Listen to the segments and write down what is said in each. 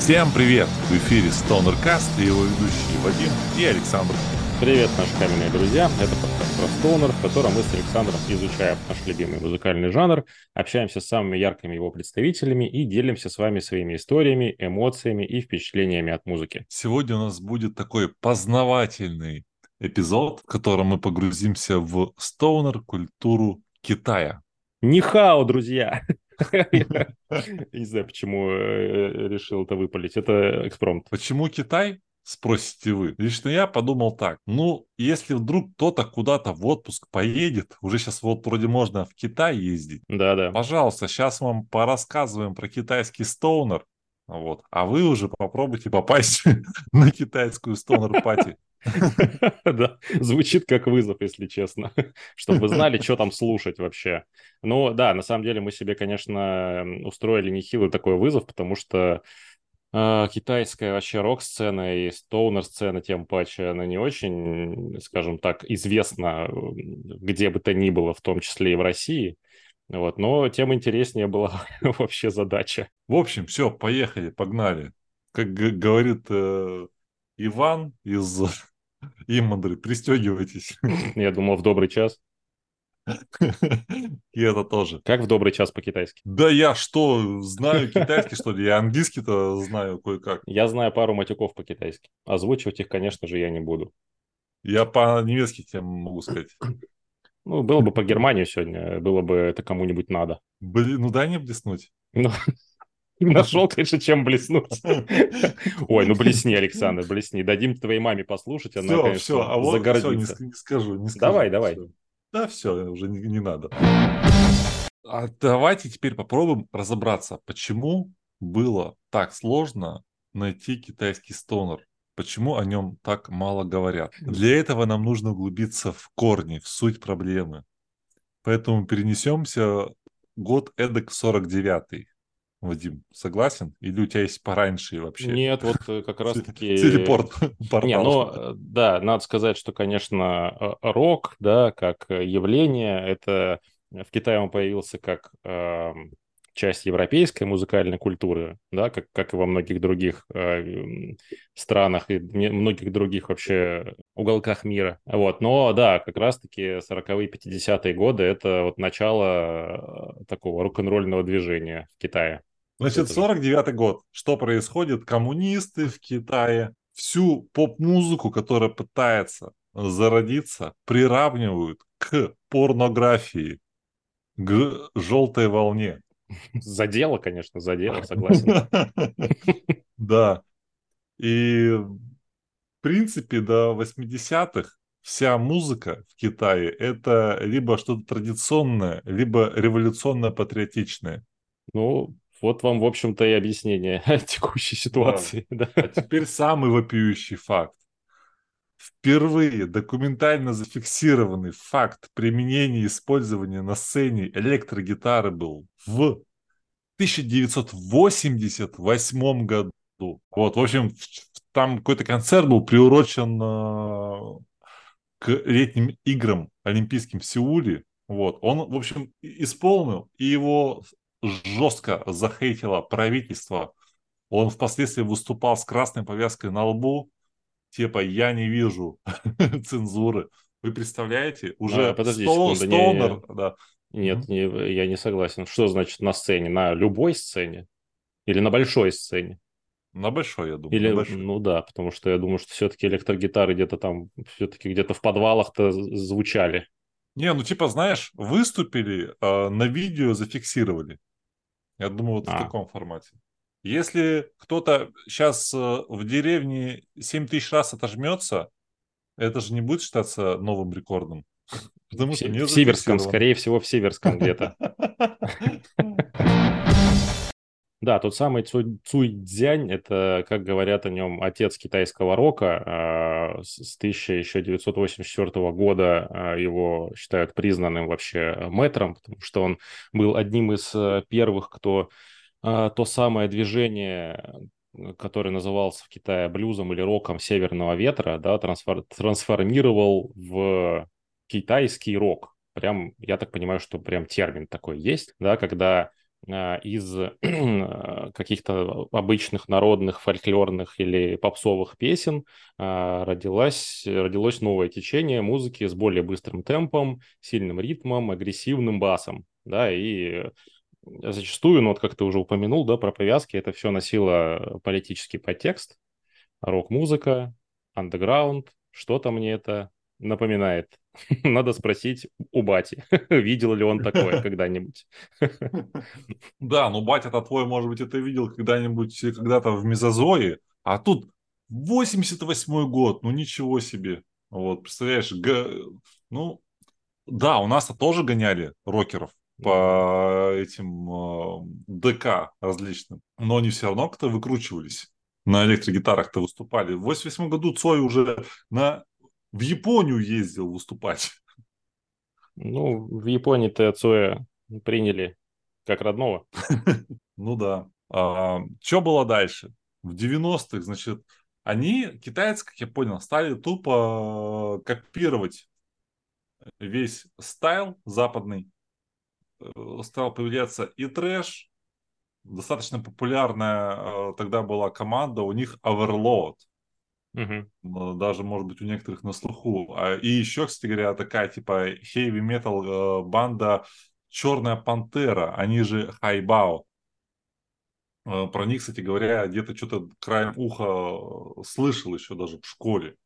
Всем привет! В эфире Stoner Cast и его ведущие Вадим и Александр. Привет, наши каменные друзья. Это подкаст про Stoner, в котором мы с Александром изучаем наш любимый музыкальный жанр, общаемся с самыми яркими его представителями и делимся с вами своими историями, эмоциями и впечатлениями от музыки. Сегодня у нас будет такой познавательный эпизод, в котором мы погрузимся в Stoner культуру Китая. Нихао, друзья! Не знаю, почему э, решил это выпалить. Это экспромт. Почему Китай? Спросите вы. Лично я подумал так. Ну, если вдруг кто-то куда-то в отпуск поедет, уже сейчас вот вроде можно в Китай ездить. Да-да. Пожалуйста, сейчас вам порассказываем про китайский стоунер. Вот. А вы уже попробуйте попасть на китайскую стоунер-пати. Да, звучит как вызов, если честно, чтобы вы знали, что там слушать вообще. Ну да, на самом деле мы себе, конечно, устроили нехилый такой вызов, потому что э, китайская вообще рок-сцена и стоунер-сцена, тем паче, она не очень, скажем так, известна где бы то ни было, в том числе и в России. Вот, но тем интереснее была вообще задача. В общем, все, поехали, погнали. Как говорит э, Иван из Иммандры, пристегивайтесь. Я думал, в добрый час. И это тоже. Как в добрый час по-китайски? Да я что, знаю китайский, что ли? Я английский-то знаю кое-как. Я знаю пару матюков по-китайски. Озвучивать их, конечно же, я не буду. Я по-немецки тебе могу сказать. Ну, было бы по Германию сегодня, было бы это кому-нибудь надо. Блин, ну дай не блеснуть. Ну, Нашел, конечно, чем блеснуть. Ой, ну блесни, Александр, блесни. Дадим твоей маме послушать, она, все, конечно, все, а вот загордится. Все, не, не скажу, не скажу. Давай, давай. Все. Да, все, уже не, не надо. А давайте теперь попробуем разобраться, почему было так сложно найти китайский стонер. Почему о нем так мало говорят? Для этого нам нужно углубиться в корни, в суть проблемы. Поэтому перенесемся год эдак 49-й. Вадим, согласен? Или у тебя есть пораньше вообще? Нет, вот э, как раз-таки... Телепорт. Не, ну, э, да, надо сказать, что, конечно, э, рок, да, как явление, это в Китае он появился как э, часть европейской музыкальной культуры, да, как, как и во многих других э, странах и многих других вообще уголках мира. Вот, но да, как раз-таки 40-е, 50-е годы это вот начало такого рок-н-ролльного движения в Китае. Значит, 49 год. Что происходит? Коммунисты в Китае всю поп-музыку, которая пытается зародиться, приравнивают к порнографии, к желтой волне. Задело, конечно, задело, согласен. Да. И в принципе до 80-х вся музыка в Китае это либо что-то традиционное, либо революционно-патриотичное. Ну, вот вам, в общем-то, и объяснение текущей ситуации. Да. Да. А теперь самый вопиющий факт. Впервые документально зафиксированный факт применения и использования на сцене электрогитары был в 1988 году. Вот, в общем, там какой-то концерт был приурочен э, к летним играм олимпийским в Сеуле. Вот, он, в общем, исполнил, и его жестко захейтило правительство. Он впоследствии выступал с красной повязкой на лбу, типа «я не вижу цензуры». Вы представляете? Уже а, подожди Стоун, секунду, Стоунер, не, да. Нет, не, я не согласен. Что значит на сцене? На любой сцене? Или на большой сцене? На большой, я думаю. Или, большой. ну да, потому что я думаю, что все-таки электрогитары где-то там, все-таки где-то в подвалах-то звучали. Не, ну типа, знаешь, выступили, э, на видео зафиксировали. Я думаю, вот а. в таком формате. Если кто-то сейчас э, в деревне 7 тысяч раз отожмется, это же не будет считаться новым рекордом. Потому что в Северском, скорее всего, в Северском где-то. Да, тот самый Цуй, Цзянь, это, как говорят о нем, отец китайского рока. А, с 1984 года а, его считают признанным вообще мэтром, потому что он был одним из э, первых, кто а, то самое движение, которое назывался в Китае блюзом или роком северного ветра, да, трансформировал в китайский рок. Прям, я так понимаю, что прям термин такой есть, да, когда из каких-то обычных народных, фольклорных или попсовых песен родилось, родилось новое течение музыки с более быстрым темпом, сильным ритмом, агрессивным басом. Да, и зачастую, ну вот как ты уже упомянул, да, про повязки, это все носило политический подтекст, рок-музыка, андеграунд, что-то мне это напоминает. Надо спросить у бати, видел ли он такое когда-нибудь. Да, ну батя-то твой, может быть, это видел когда-нибудь, когда-то в мезозое, а тут 88 год, ну ничего себе. Вот, представляешь, г... ну, да, у нас-то тоже гоняли рокеров по этим э, ДК различным, но они все равно как-то выкручивались. На электрогитарах-то выступали. В 88 году Цой уже на... в Японию ездил выступать. Ну, в Японии-то Цоя приняли как родного. Ну да. А, что было дальше? В 90-х, значит, они, китайцы, как я понял, стали тупо э, копировать весь стайл западный Э, стал появляться и трэш. Достаточно популярная э, тогда была команда, у них Overload. Угу. Даже, может быть, у некоторых на слуху. А, и еще, кстати говоря, такая типа heavy metal банда Черная Пантера, они же Хайбао. Про них, кстати говоря, где-то что-то краем уха слышал еще даже в школе.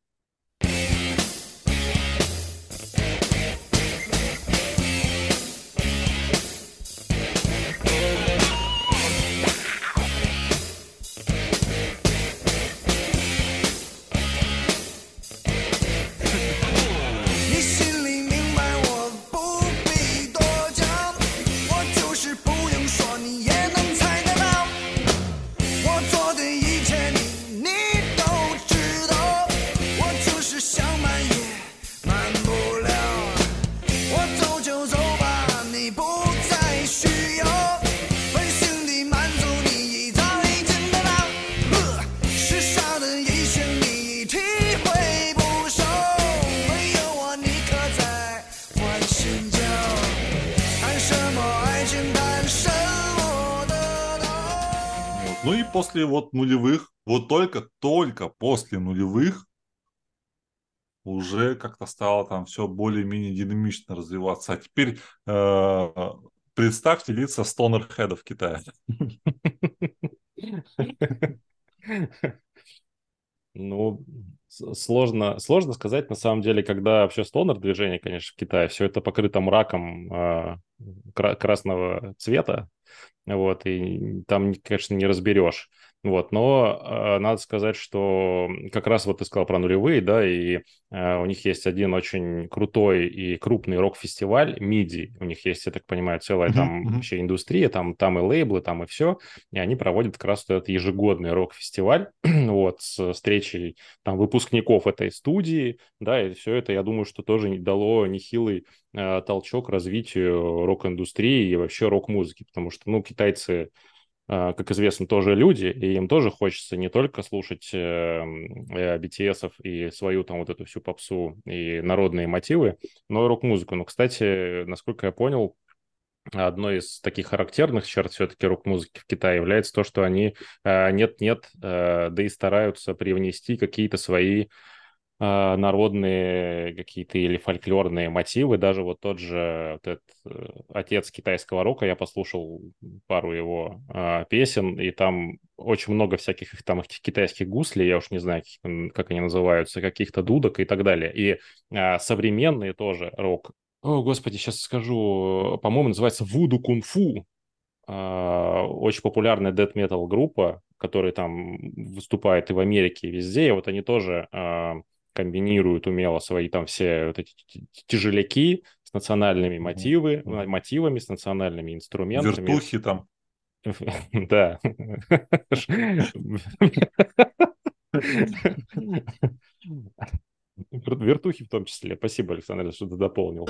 После вот нулевых, вот только, только после нулевых уже как-то стало там все более-менее динамично развиваться. А теперь э, представьте лица стонерхедов Китая. Ну, сложно, сложно сказать, на самом деле, когда вообще стонер движение, конечно, в Китае, все это покрыто мраком э, красного цвета, вот, и там, конечно, не разберешь. Вот, но э, надо сказать, что как раз вот ты сказал про нулевые, да, и э, у них есть один очень крутой и крупный рок-фестиваль MIDI. У них есть, я так понимаю, целая uh-huh, там uh-huh. вообще индустрия, там, там и лейблы, там и все. И они проводят как раз этот ежегодный рок-фестиваль, вот, с встречей там выпускников этой студии, да, и все это, я думаю, что тоже дало нехилый э, толчок развитию рок-индустрии и вообще рок-музыки, потому что, ну, китайцы как известно, тоже люди, и им тоже хочется не только слушать BTS э, и свою там вот эту всю попсу и народные мотивы, но и рок-музыку. Но, кстати, насколько я понял, одной из таких характерных черт все-таки рок-музыки в Китае является то, что они э, нет-нет, э, да и стараются привнести какие-то свои народные какие-то или фольклорные мотивы. Даже вот тот же вот этот, э, отец китайского рока, я послушал пару его а, песен, и там очень много всяких там этих китайских гуслей, я уж не знаю, как они называются, каких-то дудок и так далее. И а, современные тоже рок. О, господи, сейчас скажу, по-моему, называется Вуду Кунг-фу. А, очень популярная death metal группа, которая там выступает и в Америке, и везде. И вот они тоже а, комбинируют умело свои там все вот эти тяжеляки с национальными мотивы, mm-hmm. мотивами, с национальными инструментами. Вертухи там. Да. Вертухи в том числе. Спасибо, Александр, что ты дополнил.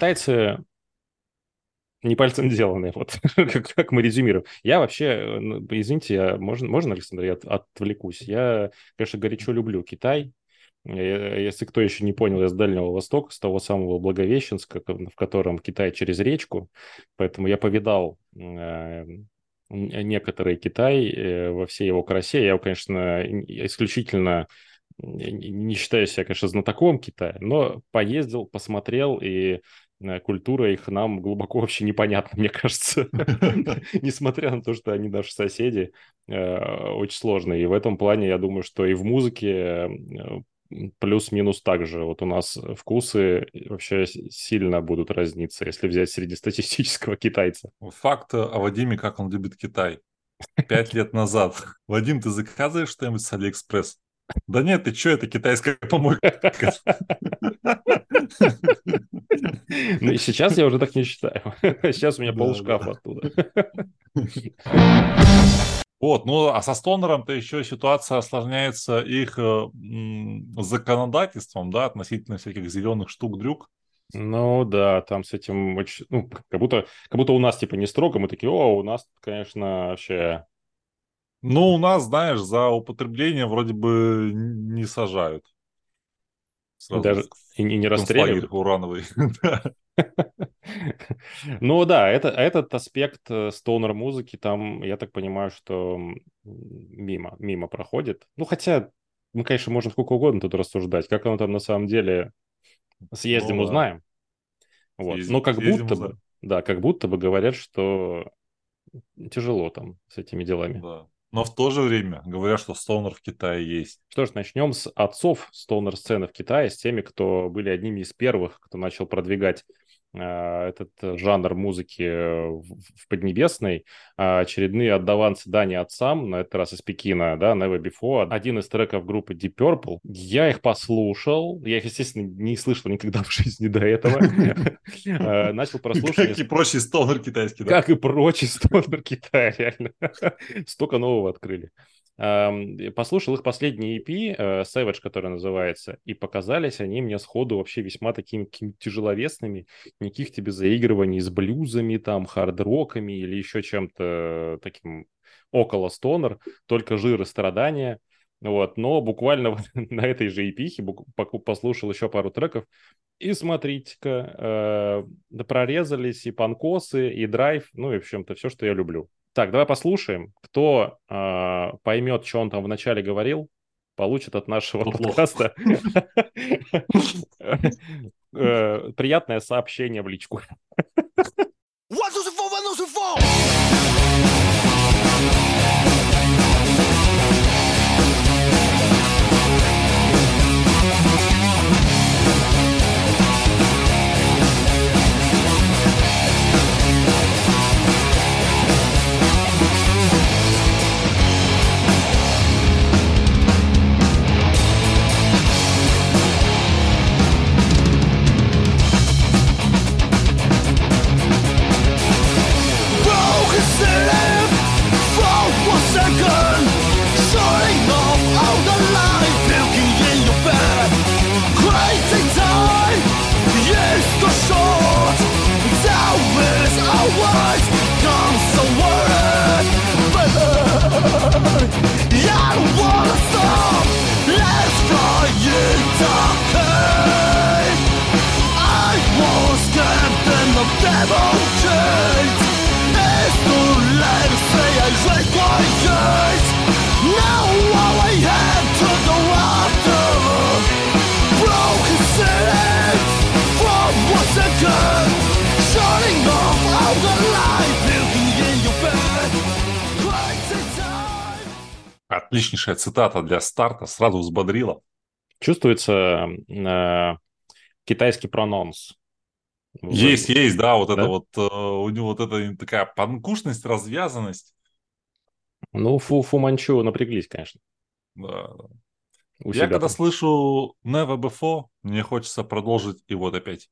Китайцы не пальцем деланные, вот как, как мы резюмируем. Я вообще, ну, извините, я, можно, можно, Александр, я от, отвлекусь? Я, конечно, горячо люблю Китай. Если кто еще не понял, я с Дальнего Востока, с того самого Благовещенска, в котором Китай через речку, поэтому я повидал э, некоторый Китай э, во всей его красе. Я, конечно, исключительно не считаю себя, конечно, знатоком Китая, но поездил, посмотрел, и Э, культура их нам глубоко вообще непонятна, мне кажется. Несмотря на то, что они наши соседи, э, очень сложно. И в этом плане я думаю, что и в музыке э, плюс-минус так же. Вот у нас вкусы вообще сильно будут разниться, если взять среднестатистического китайца. Факт о Вадиме, как он любит Китай. Пять лет назад. Вадим, ты заказываешь что-нибудь с Алиэкспресс? Да нет, ты что, это китайская помойка. Ну, сейчас я уже так не считаю. Сейчас у меня пол шкафа оттуда. Вот, ну а со стонером-то еще ситуация осложняется их э, законодательством, да, относительно всяких зеленых штук-дрюк. Ну да, там с этим очень, ну, как будто, как будто у нас типа не строго, мы такие, о, у нас, конечно, вообще ну, у нас, знаешь, за употребление вроде бы не сажают. Сразу Даже и не расстреливают? урановый. Ну да, это, этот аспект э, стонер музыки там, я так понимаю, что мимо, мимо проходит. Ну хотя мы, конечно, можем сколько угодно тут рассуждать. Как оно там на самом деле съездим, ну, узнаем. Вот. Съездим, Но как будто узнаем. бы, да, как будто бы говорят, что тяжело там с этими делами. Да. Но в то же время говорят, что стоунер в Китае есть. Что ж, начнем с отцов стоунер-сцены в Китае, с теми, кто были одними из первых, кто начал продвигать этот жанр музыки в Поднебесной. А очередные отдаванцы Дани отцам, на этот раз из Пекина, да, Never Before. Один из треков группы Deep Purple. Я их послушал. Я их, естественно, не слышал никогда в жизни до этого. Э, начал прослушивать. Как и прочий стонер китайский? Как и прочий стонер Китая, реально. Столько нового открыли послушал их последний EP, э, Savage, который называется, и показались они мне сходу вообще весьма такими тяжеловесными, никаких тебе заигрываний с блюзами, там, хард-роками или еще чем-то таким около стонер, только жир и страдания. Вот, но буквально на этой же EP послушал еще пару треков, и смотрите-ка, э, прорезались и панкосы, и драйв, ну и в общем-то все, что я люблю. Так, давай послушаем. Кто э, поймет, что он там вначале говорил, получит от нашего Тут подкаста э, приятное сообщение в личку. Отличнейшая цитата для старта, сразу взбодрила. Чувствуется э, китайский прононс. Есть, есть, да, вот да? это вот, э, у него вот эта такая панкушность, развязанность. Ну, Фу, Фу Манчу напряглись, конечно. Да. У Я когда там. слышу Never Before, мне хочется продолжить и вот опять.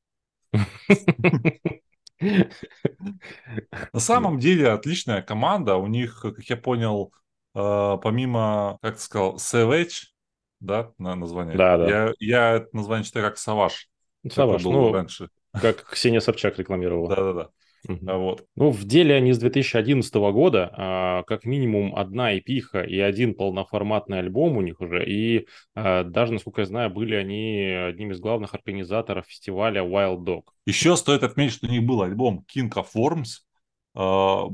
На самом деле отличная команда. У них, как я понял, э, помимо, как ты сказал, Savage, да, на название. Да, да. Я, я это название читаю как Саваш. Саваш, ну, раньше. Как Ксения Собчак рекламировала. Да-да-да. А вот. Ну, в деле они с 2011 года, а, как минимум одна эпиха и один полноформатный альбом у них уже, и а, даже, насколько я знаю, были они одним из главных организаторов фестиваля Wild Dog. Еще стоит отметить, что у них был альбом King of Worms, а,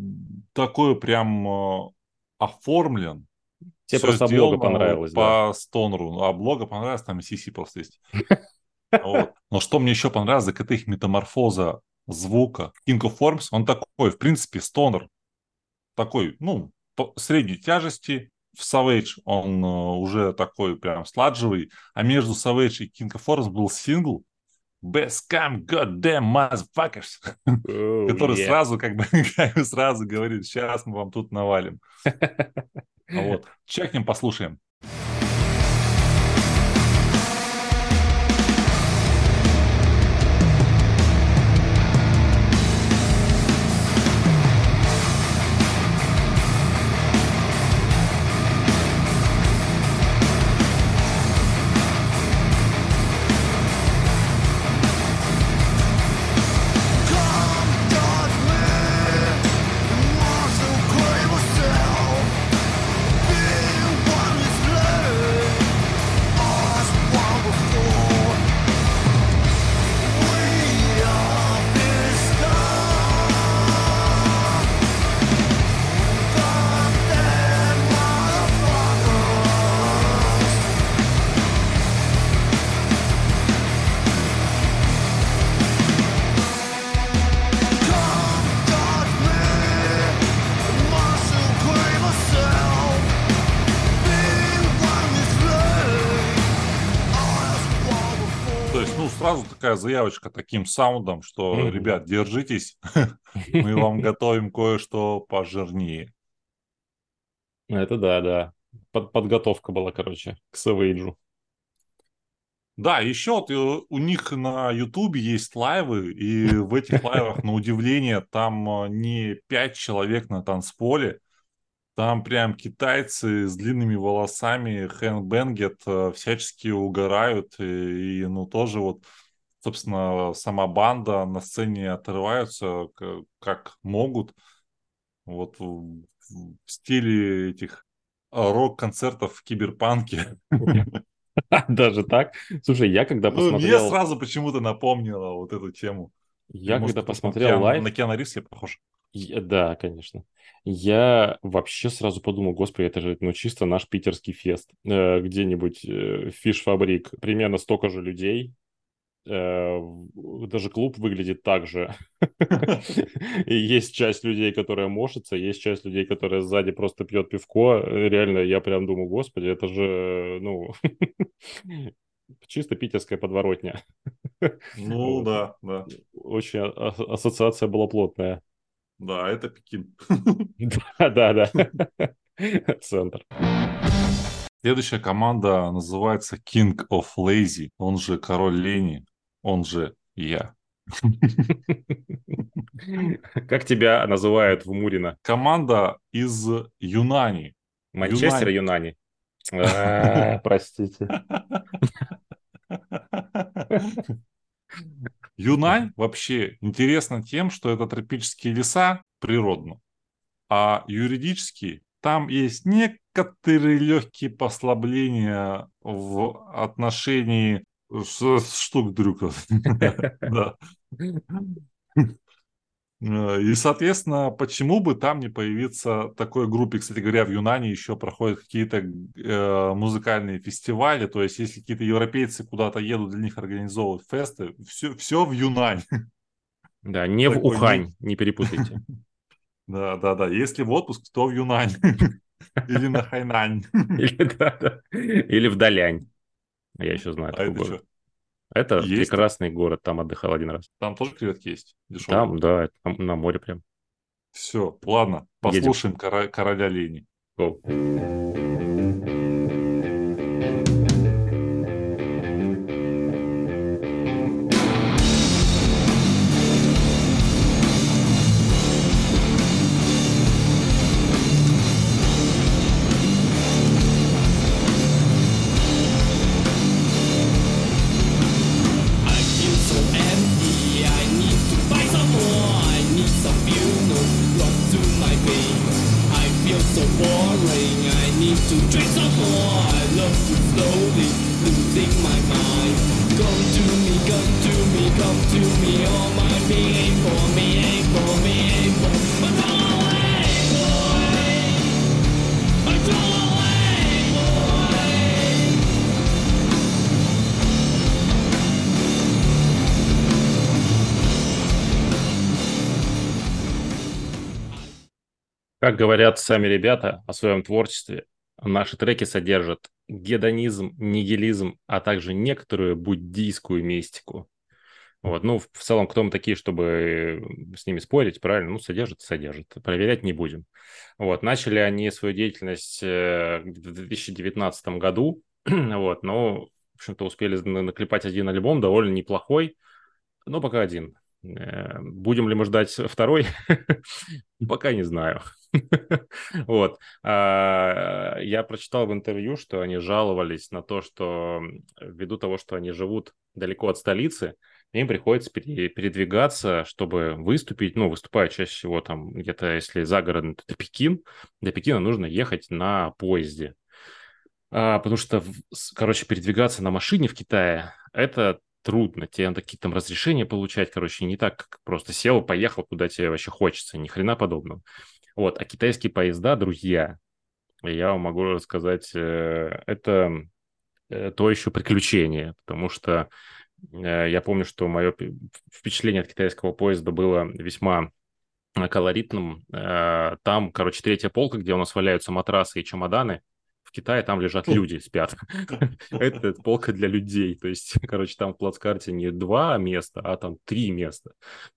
такой прям а, оформлен. Тебе просто блога понравилось, по да? стонеру. А блога понравилось, там и CC просто есть. Но что мне еще понравилось, так это их метаморфоза звука. King of Forms, он такой, в принципе, стонер. Такой, ну, средней тяжести. В Savage он uh, уже такой прям сладжевый. А между Savage и King of Forms был сингл Best Come Goddamn Motherfuckers. Oh, который yeah. сразу как бы, как бы сразу говорит, сейчас мы вам тут навалим. вот. Чекнем, послушаем. Такая заявочка таким саундом, что, mm-hmm. ребят, держитесь, мы вам готовим кое-что пожирнее. Это да, да. Под, подготовка была, короче, к Savage. Да, еще вот э, у них на Ютубе есть лайвы, и в этих лайвах, на удивление, там э, не пять человек на танцполе, там прям китайцы с длинными волосами, хэнбэнгет, э, всячески угорают, и, и ну тоже вот собственно, сама банда на сцене отрываются как могут. Вот в стиле этих а, рок-концертов в киберпанке. Даже так? Слушай, я когда посмотрел... Ну, мне сразу почему-то напомнило вот эту тему. Я когда посмотрел live... На Киану Ривз я похож. Да, конечно. Я вообще сразу подумал, господи, это же ну, чисто наш питерский фест. Э, где-нибудь э, Fish Fabrique, примерно столько же людей, даже клуб выглядит так же. И есть часть людей, которая мошится, есть часть людей, которая сзади просто пьет пивко. Реально, я прям думаю, господи, это же, ну, чисто питерская подворотня. Ну, да, да. Очень ассоциация была плотная. Да, это Пекин. Да, да, да. Центр. Следующая команда называется King of Lazy, он же Король Лени он же я. Как тебя называют в Мурино? Команда из Юнани. Манчестер Юнани. А, простите. Юнань вообще интересно тем, что это тропические леса природно, а юридически там есть некоторые легкие послабления в отношении штук дрюков. Да. И, соответственно, почему бы там не появиться такой группе? Кстати говоря, в Юнане еще проходят какие-то э, музыкальные фестивали. То есть, если какие-то европейцы куда-то едут, для них организовывают фесты, все, все в Юнань. Да, не Такой, в Ухань, не перепутайте. Да, да, да. Если в отпуск, то в Юнань. Или на Хайнань. Или в Далянь. Я еще знаю а это город. Это есть? прекрасный город, там отдыхал один раз. Там тоже креветки есть? Дешевые? Там, да, там на море прям. Все, ладно, послушаем Едем. короля Лени. Go. To drink some more. I love to slowly losing my mind. Come to me, come to me, come to me. All my being for me, ain't for me, ain't for me. But go away, boy. But go away, boy. Как говорят сами ребята о своем творчестве, наши треки содержат гедонизм, нигилизм, а также некоторую буддийскую мистику. Вот, ну, в целом, кто мы такие, чтобы с ними спорить, правильно? Ну, содержит, содержит. Проверять не будем. Вот, начали они свою деятельность э, в 2019 году, вот, но, в общем-то, успели на- наклепать один альбом, довольно неплохой, но пока один. Э, Будем ли мы ждать второй? Пока не знаю. Вот. А, Я прочитал в интервью, что они жаловались на то, что ввиду того, что они живут далеко от столицы, им приходится пере- передвигаться, чтобы выступить. Ну, выступают чаще всего там где-то, если за город, это Пекин. До Пекина нужно ехать на поезде. А, потому что, короче, передвигаться на машине в Китае – это трудно. Тебе надо какие-то там разрешения получать, короче, не так, как просто сел, поехал, куда тебе вообще хочется, ни хрена подобного. Вот, а китайские поезда, друзья, я вам могу рассказать, э, это э, то еще приключение, потому что э, я помню, что мое впечатление от китайского поезда было весьма колоритным. Там, короче, третья полка, где у нас валяются матрасы и чемоданы, Китае там лежат люди, спят. Это полка для людей. То есть, короче, там в плацкарте не два места, а там три места.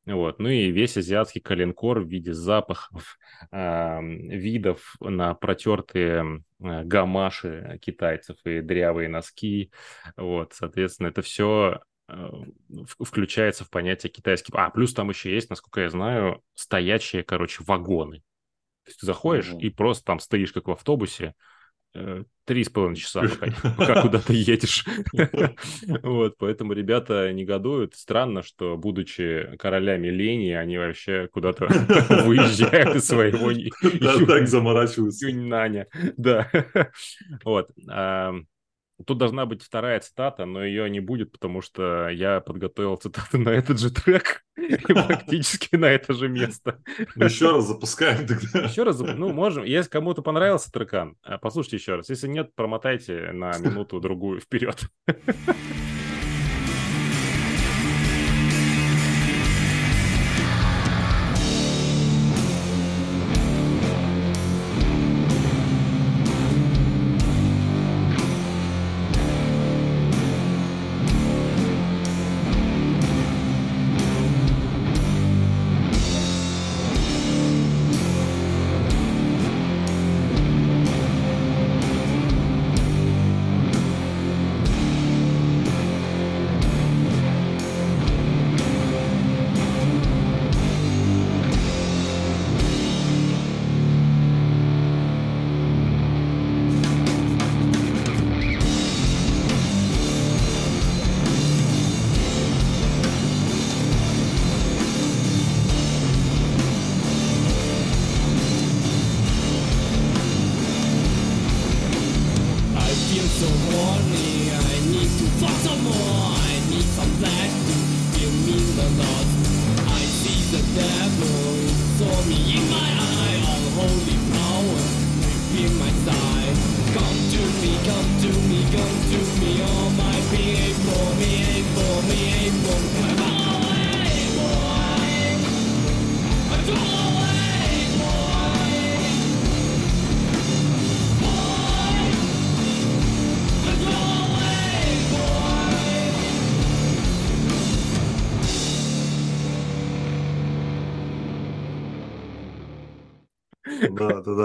Вот. Ну и весь азиатский коленкор в виде запахов, видов на протертые а, гамаши китайцев и дрявые носки. Вот, соответственно, это все включается в понятие китайский. А, плюс там еще есть, насколько я знаю, стоячие, короче, вагоны. То есть ты заходишь Мгм. и просто там стоишь, как в автобусе, э, три с половиной часа, пока, пока куда-то едешь. Вот, поэтому ребята негодуют. Странно, что, будучи королями лени, они вообще куда-то выезжают из своего Да, так заморачиваются. Юньнаня. Да. Вот. Тут должна быть вторая цитата, но ее не будет, потому что я подготовил цитату на этот же трек и практически на это же место. Ну, Еще раз запускаем тогда. Еще раз, ну, можем. Если кому-то понравился трекан, а, послушайте еще раз. Если нет, промотайте на минуту-другую вперед.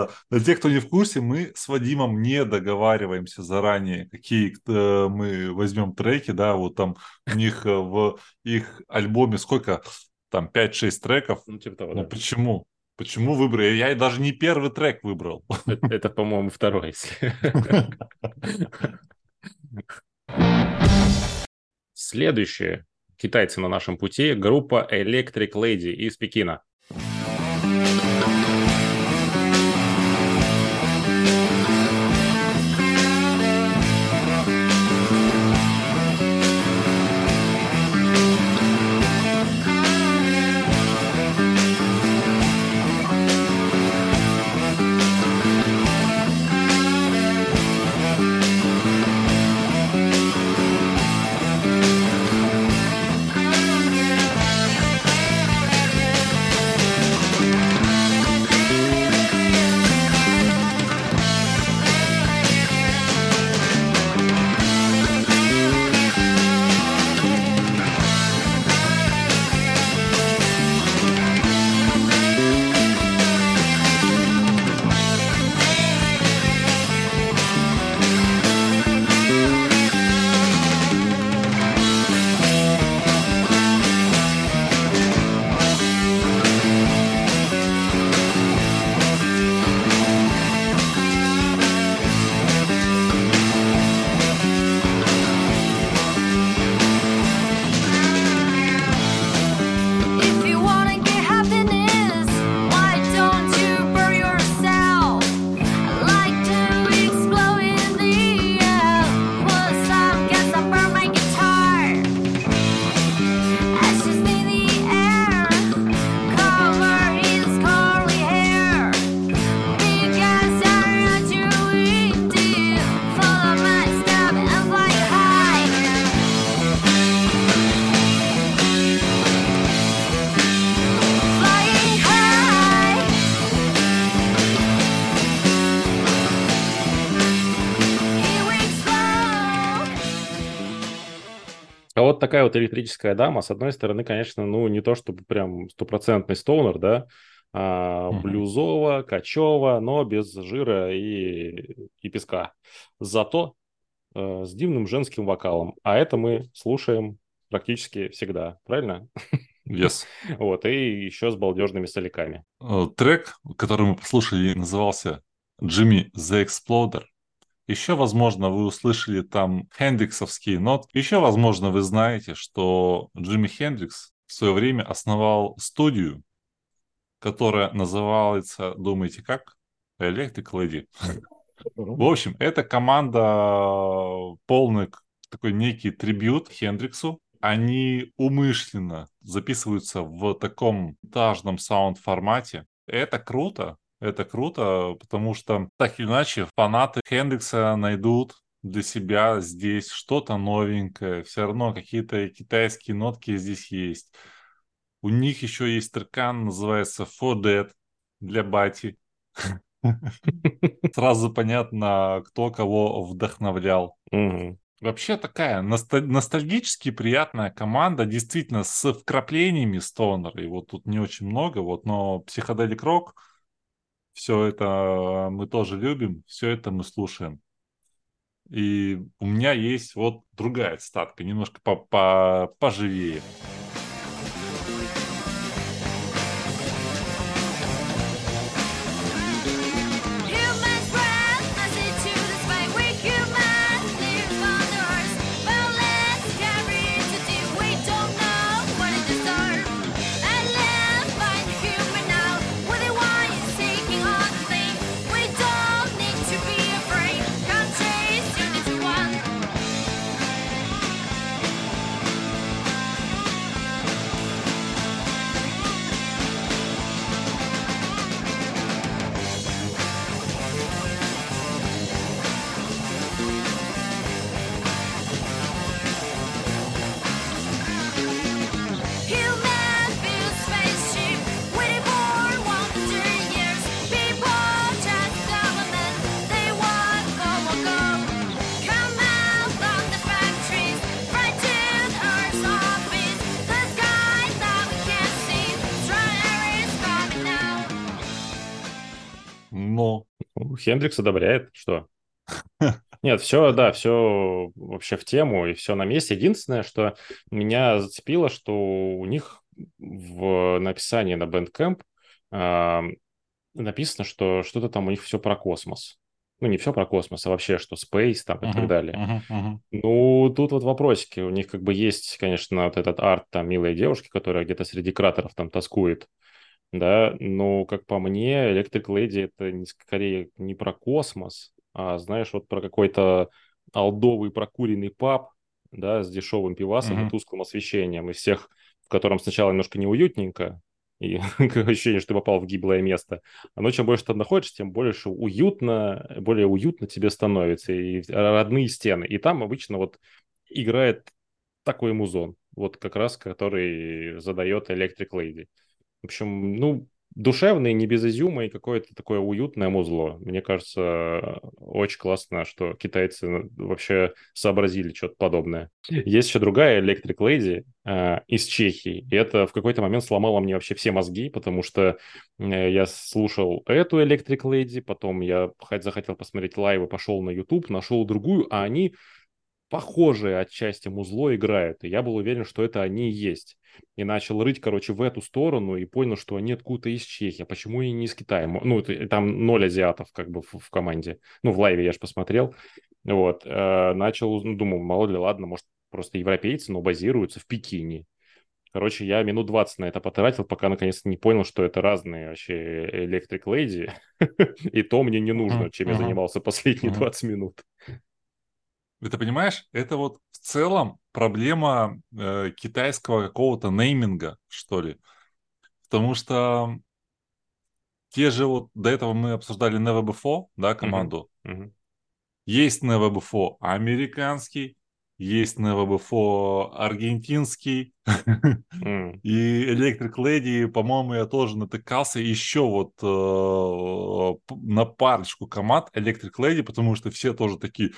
Да. Для тех, кто не в курсе, мы с Вадимом не договариваемся заранее, какие э, мы возьмем треки, да, вот там у них э, в их альбоме сколько, там 5-6 треков. Ну, типа того, Ну да. почему? Почему выбрали? Я даже не первый трек выбрал. Это, это, по-моему, второй, если. Следующие китайцы на нашем пути – группа Electric Lady из Пекина. Такая вот электрическая дама, с одной стороны, конечно, ну, не то чтобы прям стопроцентный стоунер, да, а, Мгм. блюзово, качево, но без жира и, и песка. Зато э, с дивным женским вокалом. А это мы слушаем практически всегда, правильно? Yes. Вот, и еще с балдежными соляками. Э, Трек, который мы послушали, назывался Jimmy the Exploder. Еще, возможно, вы услышали там хендриксовские нот. Еще, возможно, вы знаете, что Джимми Хендрикс в свое время основал студию, которая называется, думаете, как? Electric Lady. В общем, эта команда полный такой некий трибют Хендриксу. Они умышленно записываются в таком этажном саунд-формате. Это круто, это круто, потому что так или иначе фанаты Хендрикса найдут для себя здесь что-то новенькое. Все равно какие-то китайские нотки здесь есть. У них еще есть трекан, называется For Dead для бати. Сразу понятно, кто кого вдохновлял. Вообще такая носталь- ностальгически приятная команда, действительно, с вкраплениями стонера. Вот тут не очень много, вот, но психоделик рок, все это мы тоже любим, все это мы слушаем. И у меня есть вот другая цитатка, немножко по по поживее. Хендрикс одобряет, что? Нет, все, да, все вообще в тему и все на месте. Единственное, что меня зацепило, что у них в написании на Bandcamp а, написано, что что-то там у них все про космос. Ну, не все про космос, а вообще, что Space там и так Мгм, далее. мгм, мгм. Ну, тут вот вопросики. У них как бы есть, конечно, вот этот арт там милой девушки, которая где-то среди кратеров там тоскует, да, но, как по мне, Electric Lady это не, скорее не про космос, а, знаешь, вот про какой-то алдовый прокуренный паб, да, с дешевым пивасом и Мгм. тусклым освещением, из всех, в котором сначала немножко неуютненько, и ощущение, что ты попал в гиблое место. Но чем больше ты находишься, тем больше уютно, более уютно тебе становится, и родные стены. И там обычно вот играет такой музон, вот как раз, который задает Electric Lady. В общем, ну, душевный, не без изюма и какое-то такое уютное музло. Мне кажется, очень классно, что китайцы вообще сообразили что-то подобное. Есть еще другая Electric Lady э, из Чехии, и это в какой-то момент сломало мне вообще все мозги, потому что э, я слушал эту Electric Lady, потом я хоть захотел посмотреть лайвы, пошел на YouTube, нашел другую, а они похожие отчасти музло играют, и я был уверен, что это они и есть. И начал рыть, короче, в эту сторону и понял, что они откуда-то из Чехии. Почему и не из Китая? Ну, там ноль азиатов как бы в, в команде. Ну, в лайве я же посмотрел. Вот. э, начал, ну, думал, мало ли, ладно, может, просто европейцы, но базируются в Пекине. Короче, я минут 20 на это потратил, пока наконец не понял, что это разные вообще Electric Lady. И то мне не нужно, чем я занимался последние Мгм. 20 минут. Ты понимаешь, это вот в целом проблема э, китайского какого-то нейминга, что ли. Потому что те же вот, до этого мы обсуждали Never Before, да, команду. Мгм. Есть Never Before американский, есть Never Before аргентинский. М. И Electric Lady, по-моему, я тоже натыкался еще вот э, на парочку команд Electric Lady, потому что все тоже такие,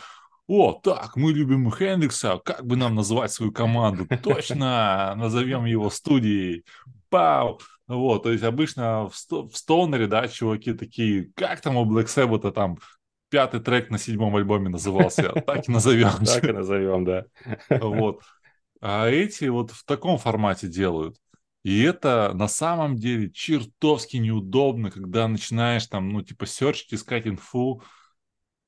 о, так, мы любим Хендрикса, как бы нам назвать свою команду? Точно, назовем его студией. Пау! Вот, то есть обычно в, сто- в Стоунере, да, чуваки такие, как там у Black Sabbath там пятый трек на седьмом альбоме назывался, так и назовем. Так и назовем, да. Вот. А эти вот в таком формате делают. И это на самом деле чертовски неудобно, когда начинаешь там, ну, типа, серчить, искать инфу,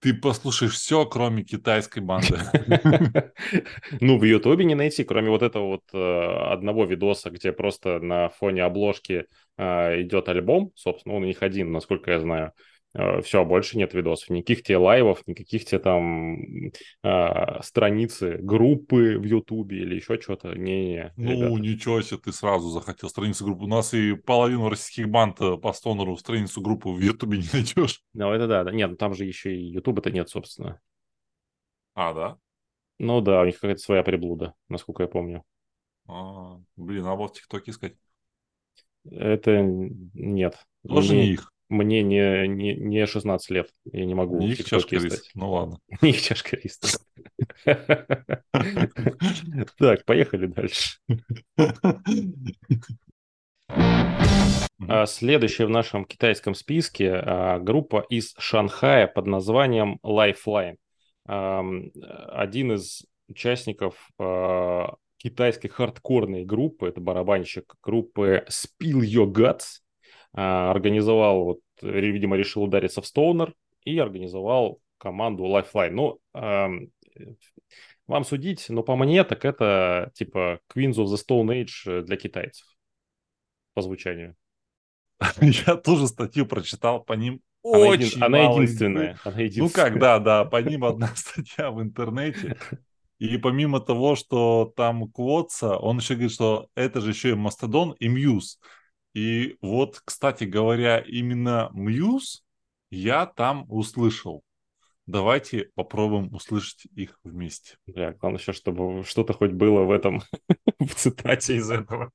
ты послушаешь все, кроме китайской банды. Ну, в Ютубе не найти, кроме вот этого вот э, одного видоса, где просто на фоне обложки э, идет альбом, собственно, он у них один, насколько я знаю. Все, больше нет видосов, никаких тебе лайвов, никаких тебе там э, страницы, группы в Ютубе или еще что-то. Не, Ну, ребята. ничего себе, ты сразу захотел страницу группы. У нас и половину российских банд э, по стонеру страницу группы в Ютубе не найдешь. Ну, это да, да. Нет, ну там же еще и Ютуба-то нет, собственно. А, да? Ну да, у них какая-то своя приблуда, насколько я помню. А, блин, а вот в ТикТоке искать. Это нет. Тоже Мне- не их. Мне не, не, не 16 лет, я не могу Не в ТикТоке искать. Ну ладно. Не их чашка риса. Так, поехали дальше. А, Следующая в нашем китайском списке а, группа из Шанхая под названием Lifeline. Ам, Один из участников а, китайской хардкорной группы, это барабанщик группы Spill Your Guts, а, организовал, вот, видимо, решил удариться в Стоунер и организовал команду Lifeline. Ну, ам, э, вам судить, но по мне, так это типа Queens of the Stone Age для китайцев по звучанию. Я тоже статью прочитал, по ним Она, един- очень она мало единственная. Она Ну единственная. как, да, да, по ним одна статья в интернете. И помимо того, что там квотса, он еще говорит, что это же еще и Мастодон и Мьюз. И вот, кстати говоря, именно Мьюз я там услышал. Давайте попробуем услышать их вместе. Бля, главное еще, чтобы что-то хоть было в этом, в цитате из этого.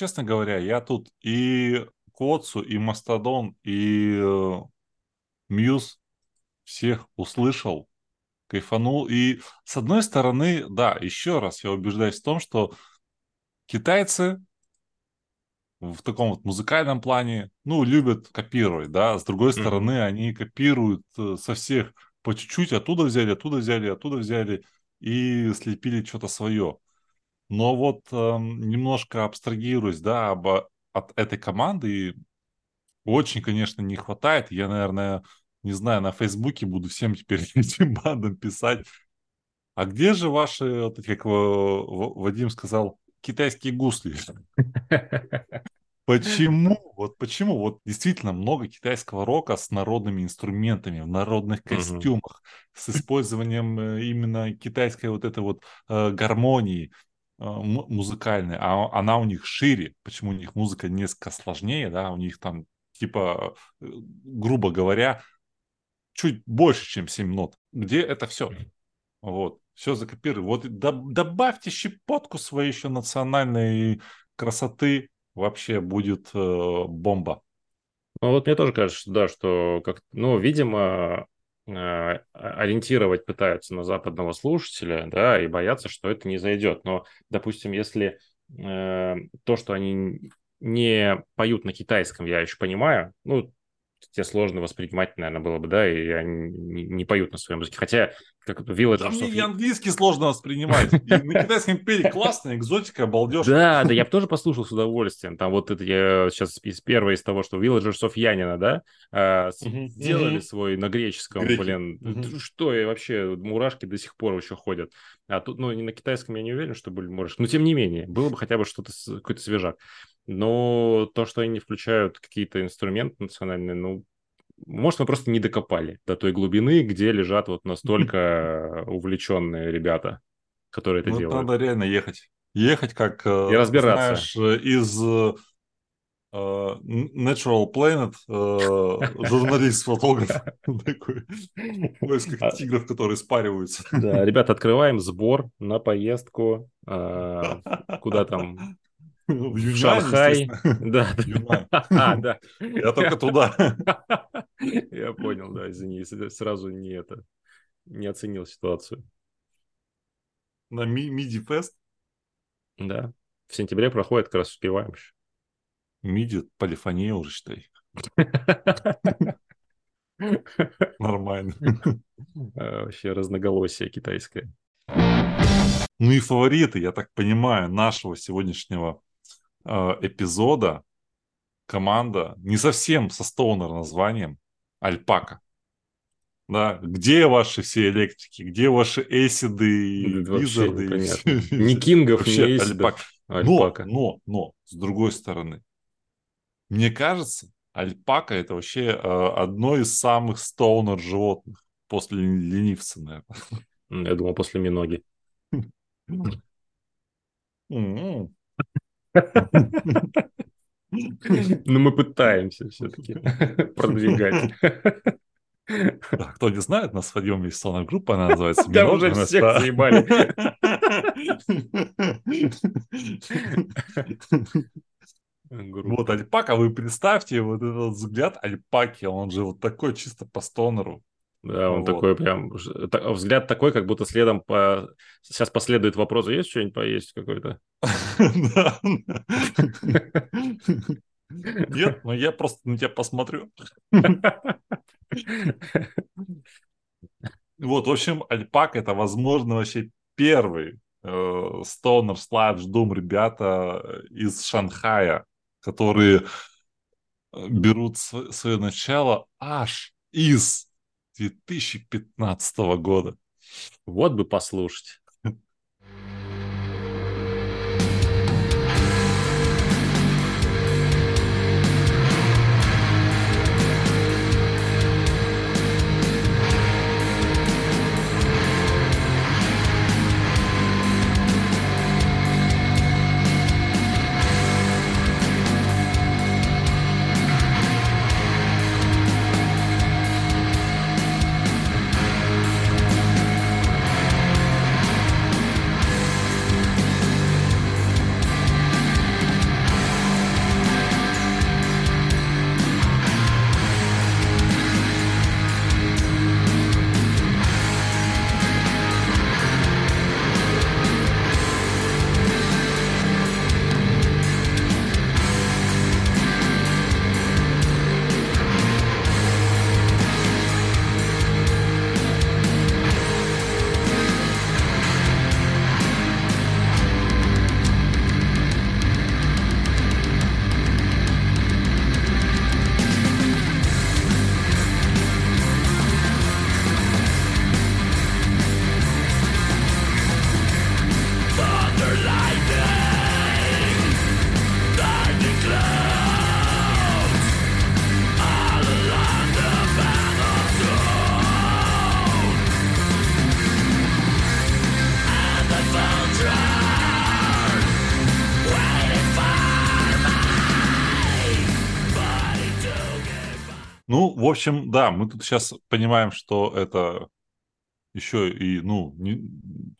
Честно говоря, я тут и Коцу, и Мастодон, и э, Мьюз всех услышал, кайфанул. И с одной стороны, да, еще раз я убеждаюсь в том, что китайцы в таком вот музыкальном плане, ну, любят копировать, да. С другой Мгм. стороны, они копируют э, со всех по чуть-чуть, оттуда взяли, оттуда взяли, оттуда взяли и слепили что-то свое. Но вот эм, немножко абстрагируясь, да, об- от этой команды, и очень, конечно, не хватает. Я, наверное, не знаю, на Фейсбуке буду всем теперь этим бандам писать. А где же ваши, вот как э, Вадим сказал, китайские гусли? Почему? Вот почему? Вот действительно много китайского рока с народными инструментами, в народных костюмах, с использованием э, именно китайской вот этой вот э, гармонии э, му- музыкальной. А она у них шире. Почему у них музыка несколько сложнее, да? У них там типа, э, грубо говоря, чуть больше, чем 7 нот. где это все. Вот, все закопируй. Вот добавьте щепотку своей еще национальной красоты, вообще будет э, бомба. Ну, вот мне тоже кажется, да, что как, ну, видимо, ориентировать пытаются на западного слушателя, да, и боятся, что это не зайдет. Но, допустим, если э, то, что они не поют на китайском, я еще понимаю, ну, тебе сложно воспринимать, наверное, было бы, да, и они не, поют на своем языке. Хотя, как это Village Да мне и английский сложно воспринимать. И на китайском пели классно, экзотика, балдеж. Да, да, я бы тоже послушал с удовольствием. Там вот это я сейчас из первого из того, что Villagers of Янина, да, а, сделали свой на греческом, блин, что и вообще мурашки до сих пор еще ходят. А тут, ну, не на китайском я не уверен, что были мурашки, но тем не менее, было бы хотя бы что-то, какой-то свежак. Но то, что они не включают какие-то инструменты национальные, ну, может, мы просто не докопали до той глубины, где лежат вот настолько увлеченные ребята, которые это Ну, делают. надо реально ехать. Ехать как, э, И разбираться. знаешь, э, из э, э, Natural Planet э, журналист-фотограф такой в поисках А- тигров, которые спариваются. Да, ребята, открываем сбор на поездку. Куда там? В Юньань, Шанхай. Да. А, да. Я только туда. Я понял, да, извини, сразу не это, не оценил ситуацию. На Ми- Миди Фест. Да. В сентябре проходит, как раз успеваем еще. Миди, полифония уже, считай. Нормально. А, Вообще разноголосие китайское. Ну и фавориты, я так понимаю, нашего сегодняшнего э, эпизода команда не совсем со стоунер названием Альпака. Да, где ваши все электрики, где ваши эсиды, визарды? Ни кингов, эйсидов. Альпака. Но, но, но, с другой стороны, мне кажется, альпака это вообще э, одно из самых стоунер животных после ленивца, наверное. Я думал, после миноги. М. Но мы пытаемся все-таки продвигать. Да, Кто не знает, у нас Вадиме есть стоунер группа, она называется Да уже всех да. заебали. Вот альпака, вы представьте вот этот взгляд альпаки, он же вот такой чисто по стонеру. Да, он Вот. такой прям, взгляд такой, как будто следом по... Сейчас последует вопрос, «А есть что-нибудь поесть какой-то? Нет, но я просто на тебя посмотрю. Вот, в общем, Альпак это, возможно, вообще первый стонер слайдж дум ребята из Шанхая, которые э, берут св- свое начало аж из 2015 года. Вот бы послушать. Общем, да, мы тут сейчас понимаем, что это Еще и, ну, не-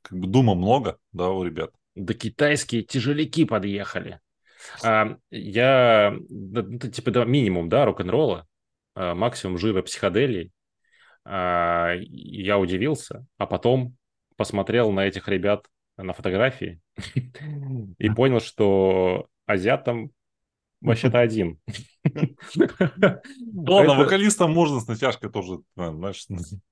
как бы дума много, да, у ребят. Да китайские тяжеляки подъехали. А, я, да, ну, типа, да, минимум, да, рок-н-ролла, а, максимум жира психоделии. А, я удивился, а потом посмотрел на этих ребят на фотографии и понял, что азиатам вообще-то один. Ладно, вокалистам можно с натяжкой тоже, знаешь,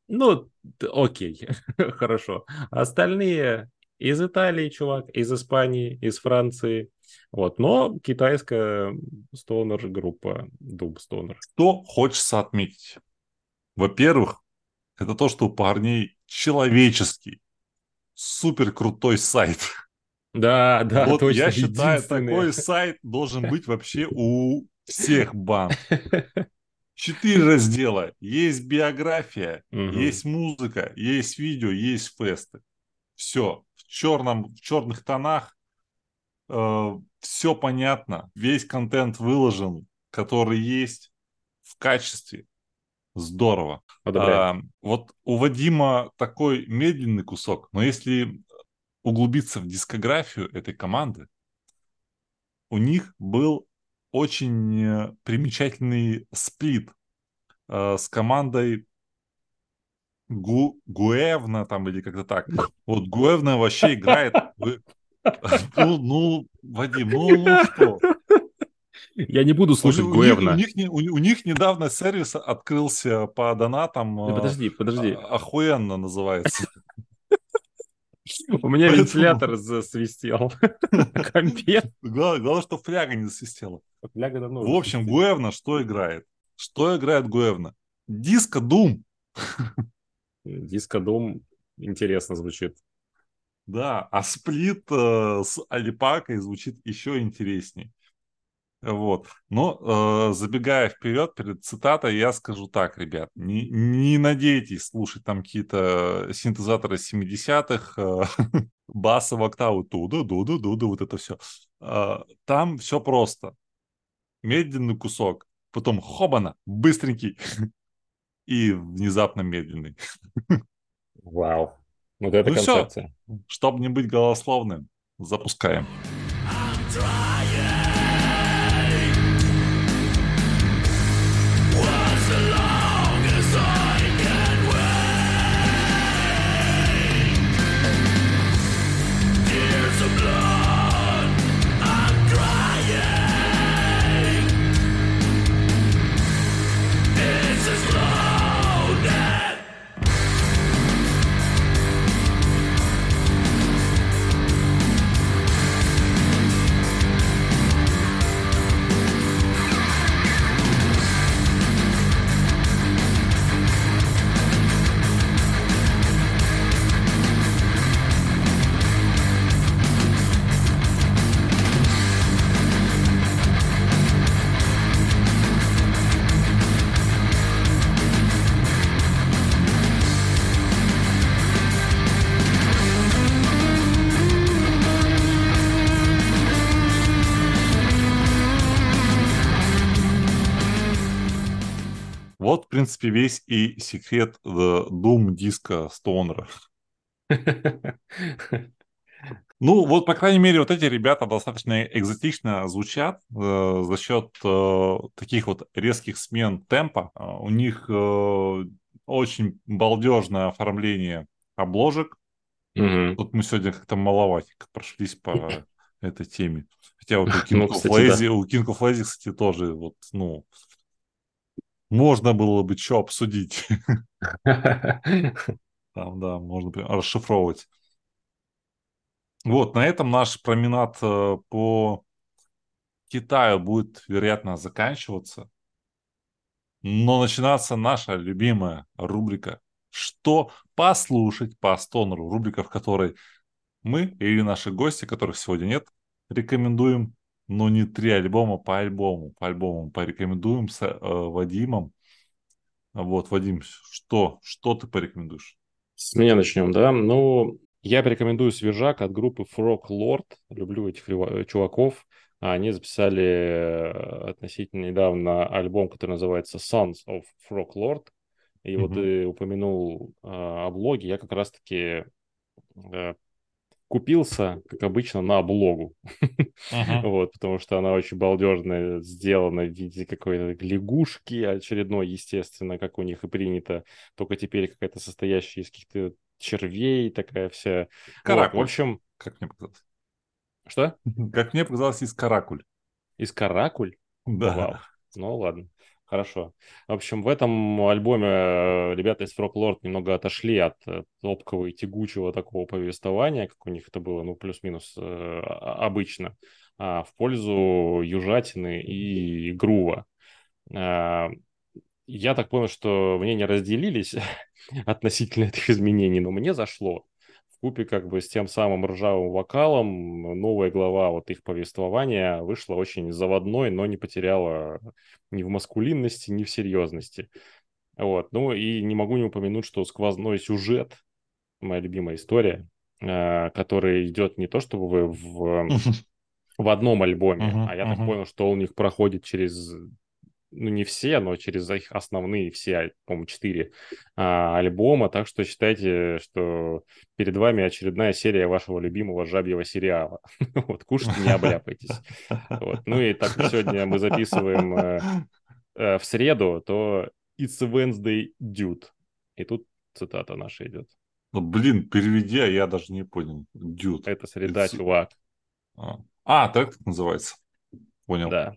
Ну, окей, хорошо. Остальные из Италии, чувак, из Испании, из Франции. Вот, но китайская стонер группа, дуб стонер. Что хочется отметить? Во-первых, это то, что у парней человеческий, супер крутой сайт. Да, да, вот точно. я считаю, такой сайт должен быть вообще у всех банд. Четыре раздела. Есть биография, Мгм. есть музыка, есть видео, есть фесты. Все. В черном, в черных тонах. все понятно. Весь контент выложен, который есть в качестве. Здорово. Одобряю. А, вот у Вадима такой медленный кусок, но если углубиться в дискографию этой команды, у них был очень э, примечательный сплит э, с командой Гу, Гуэвна там или как-то так. Вот Гуэвна вообще играет... Ну, ну, Вадим, ну, ну что? Я не буду слушать у, них- Гуэвна. У них, не- у, у них недавно сервис открылся по донатам. Да э, подожди, подожди. а- Охуенно называется. У меня вентилятор засвистел. на Компе. Главное, что фляга не засвистела. Фляга давно В общем. Гуэвна что играет? Что играет Гуэвна? Диско Дум. Диско Дом интересно звучит. Да, а сплит э, с Алипакой звучит еще интересней. Вот. Но э, забегая вперед перед цитатой, я скажу так, ребят, не, не надейтесь слушать там какие-то синтезаторы 70-х, э, басы в октаву, туда, дуду, дуду, вот это все. там все просто. Медленный кусок, потом хобана, быстренький и внезапно медленный. Вау. Вот это Ну концепция. Чтобы не быть голословным, запускаем. Вот, принципе, весь и секрет э, Doom диска Стоунера. Ну, вот, по крайней мере, вот эти ребята достаточно экзотично звучат э, за счет э, таких вот резких смен темпа. Э, у них э, очень балдежное оформление обложек. Мгм. Тут мы сегодня как-то маловатенько прошлись по этой теме. Хотя вот у Ну, King of Lazy, у King of Lazy, кстати, тоже вот, ну, можно было бы что обсудить. Там, да, можно прям расшифровывать. Вот, на этом наш променад э, по Китаю будет, вероятно, заканчиваться. Но начинаться наша любимая рубрика «Что послушать по стонеру?» Рубрика, в которой мы или наши гости, которых сегодня нет, рекомендуем, но не три альбома по альбому. По альбому порекомендуем с э, Вадимом. Вот, Вадим, что, что ты порекомендуешь? С меня начнем, да? Ну, я порекомендую свежак от группы Frog Lord. Люблю этих лева- чуваков. Они записали э, относительно недавно альбом, который называется Sons of Frog Lord. И вот Мгм. ты упомянул а, облоги, я как раз-таки э, купился, как обычно, на облогу. Мгм. Вот, потому что она очень балдежно сделана в виде какой-то лягушки очередной, естественно, как у них и принято. Только теперь какая-то состоящая из каких-то червей такая вся. Вот, в Каракуль. общем, Как мне показалось. что? Как мне показалось, из каракуль. Из каракуль? Вау. Да. Ну ладно, хорошо. В общем, в этом альбоме э, ребята из Frog Lord немного отошли от э, топкого и тягучего такого повествования, как у них это было, ну, плюс-минус э, обычно, а в пользу южатины и грува. Я так понял, что мнения разделились относительно этих изменений, но мне зашло. Купе как бы с тем самым ржавым вокалом новая глава вот их повествования вышла очень заводной, но не потеряла ни в маскулинности, ни в серьезности. Вот. Ну и не могу не упомянуть, что сквозной сюжет, моя любимая история, э, который идет не то чтобы в, в, в одном альбоме, Мгм, а я так мгм. понял, что он у них проходит через, ну не все, но через их основные все, по-моему, четыре а, альбома, так что считайте, что перед вами очередная серия вашего любимого жабьего сериала. Вот, кушайте, не обляпайтесь. Вот. Ну и так как сегодня мы записываем э, э, в среду, то It's Wednesday, dude. И тут цитата наша идет. Ну, блин, переведи, а я даже не понял. Дюд. Это среда, It's- чувак. А, А, так это называется. Понял. Да.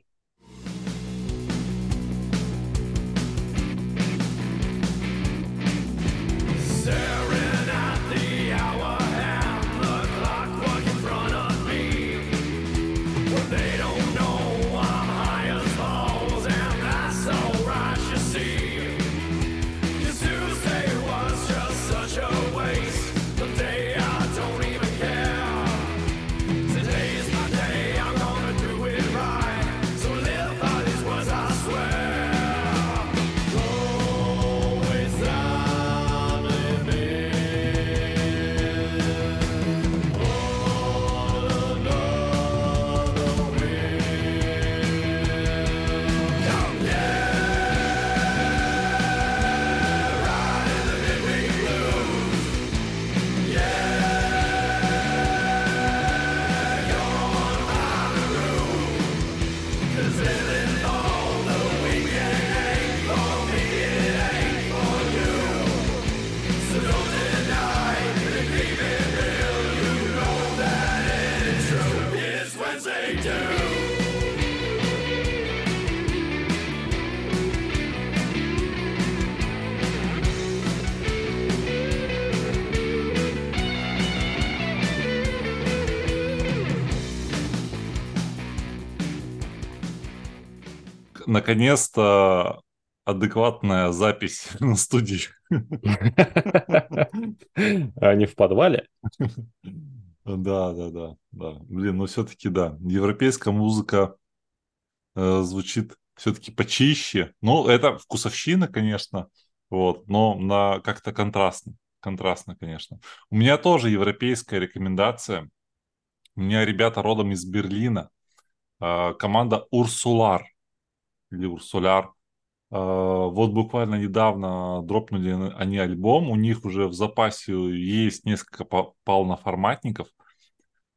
Наконец-то адекватная запись на студии. А не в подвале? Да, да, да, да. Блин, ну все-таки да. Европейская музыка э, звучит все-таки почище. Ну, это вкусовщина, конечно, вот, но на как-то контрастно. Контрастно, конечно. У меня тоже европейская рекомендация. У меня ребята родом из Берлина. Э, команда Урсулар или Урсуляр. Э, Вот буквально недавно дропнули они альбом. У них уже в запасе есть несколько по- полноформатников.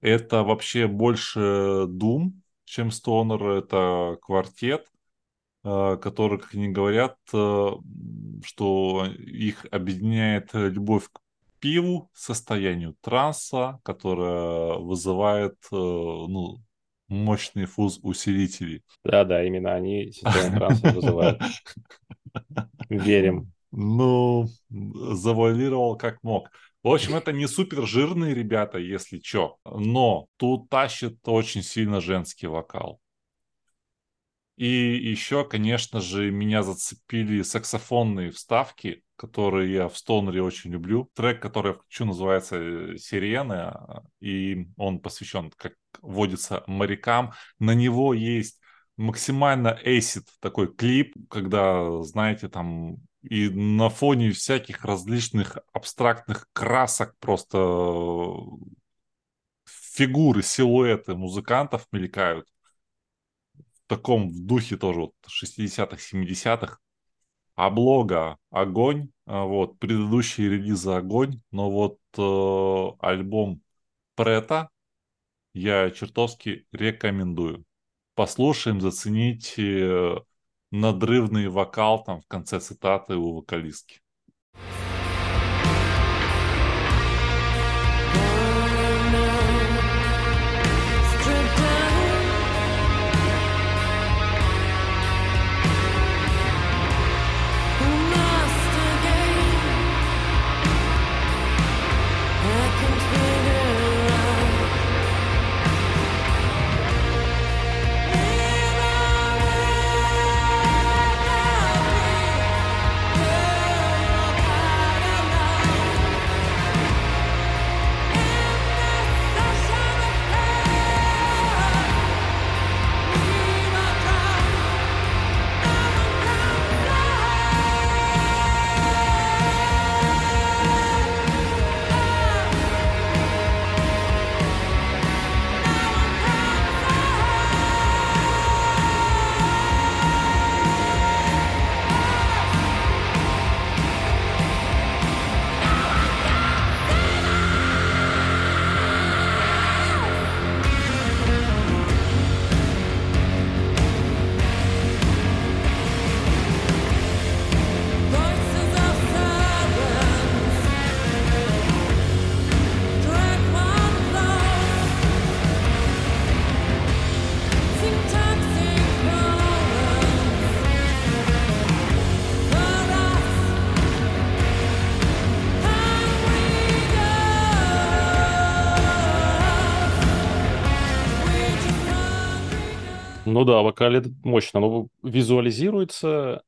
Это вообще больше Doom, чем Stoner. Это квартет, э, который, как они говорят, э, что их объединяет любовь к пиву, состоянию транса, которое вызывает э, ну, мощный фуз усилителей. Да-да, именно они состояние транса вызывают. Верим. Ну, завуалировал как мог. В общем, это не супер жирные ребята, если чё. Но тут тащит очень сильно женский вокал. И еще, конечно же, меня зацепили саксофонные вставки, которые я в Стоунере очень люблю. Трек, который я включу, называется э, «Сирены», и он посвящен, как водится, морякам. На него есть максимально эйсид такой клип, когда, знаете, там и на фоне всяких различных абстрактных красок просто фигуры, силуэты музыкантов мелькают. Таком в духе тоже вот 60-х, 70-х. Облога огонь, а, вот, предыдущие релизы огонь, но вот э, альбом Прета я чертовски рекомендую. Послушаем, зацените э, надрывный вокал там в конце цитаты у вокалистки. Ну да, вокале мощно, но визуализируется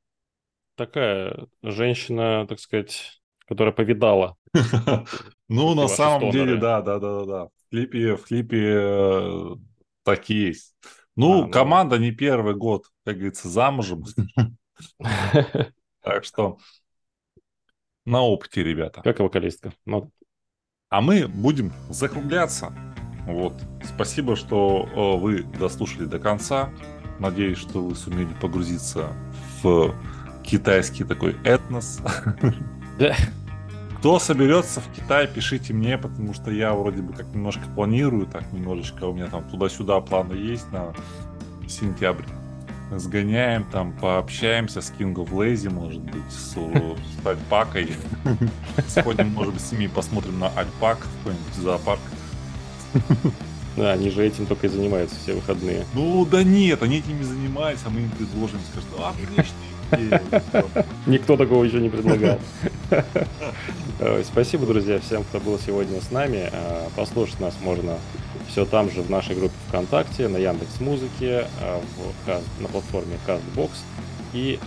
такая женщина, так сказать, которая повидала. Ну, на самом деле, да, да, да, да. В клипе, в клипе э, такие есть. Ну, А, команда не первый год, как говорится, замужем. Так что на опыте, ребята. Как и вокалистка. Ну, А мы будем закругляться. Вот. Спасибо, что э, вы дослушали до конца. Надеюсь, что вы сумели погрузиться в китайский такой этнос. Да. Кто соберется в Китай, пишите мне, потому что я вроде бы как немножко планирую, так немножечко у меня там туда-сюда планы есть на сентябрь. Сгоняем там, пообщаемся с King of Lazy, может быть, с, с Альпакой. Сходим, может быть, с ними посмотрим на Альпак, в какой-нибудь зоопарк. Да, они же этим только и занимаются все выходные. Ну да нет, они этим не занимаются, а мы им предложим, скажут, а, отличная идея. Никто такого еще не предлагал. Спасибо, друзья, всем, кто был сегодня с нами. А, Послушать нас можно все там же в нашей группе ВКонтакте, на Яндекс Музыке, Каз- на платформе CastBox и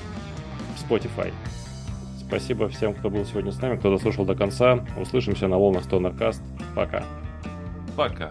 Spotify. Спасибо всем, кто был сегодня с нами, кто дослушал до конца. Услышимся на волнах Stonercast. Пока. Пока.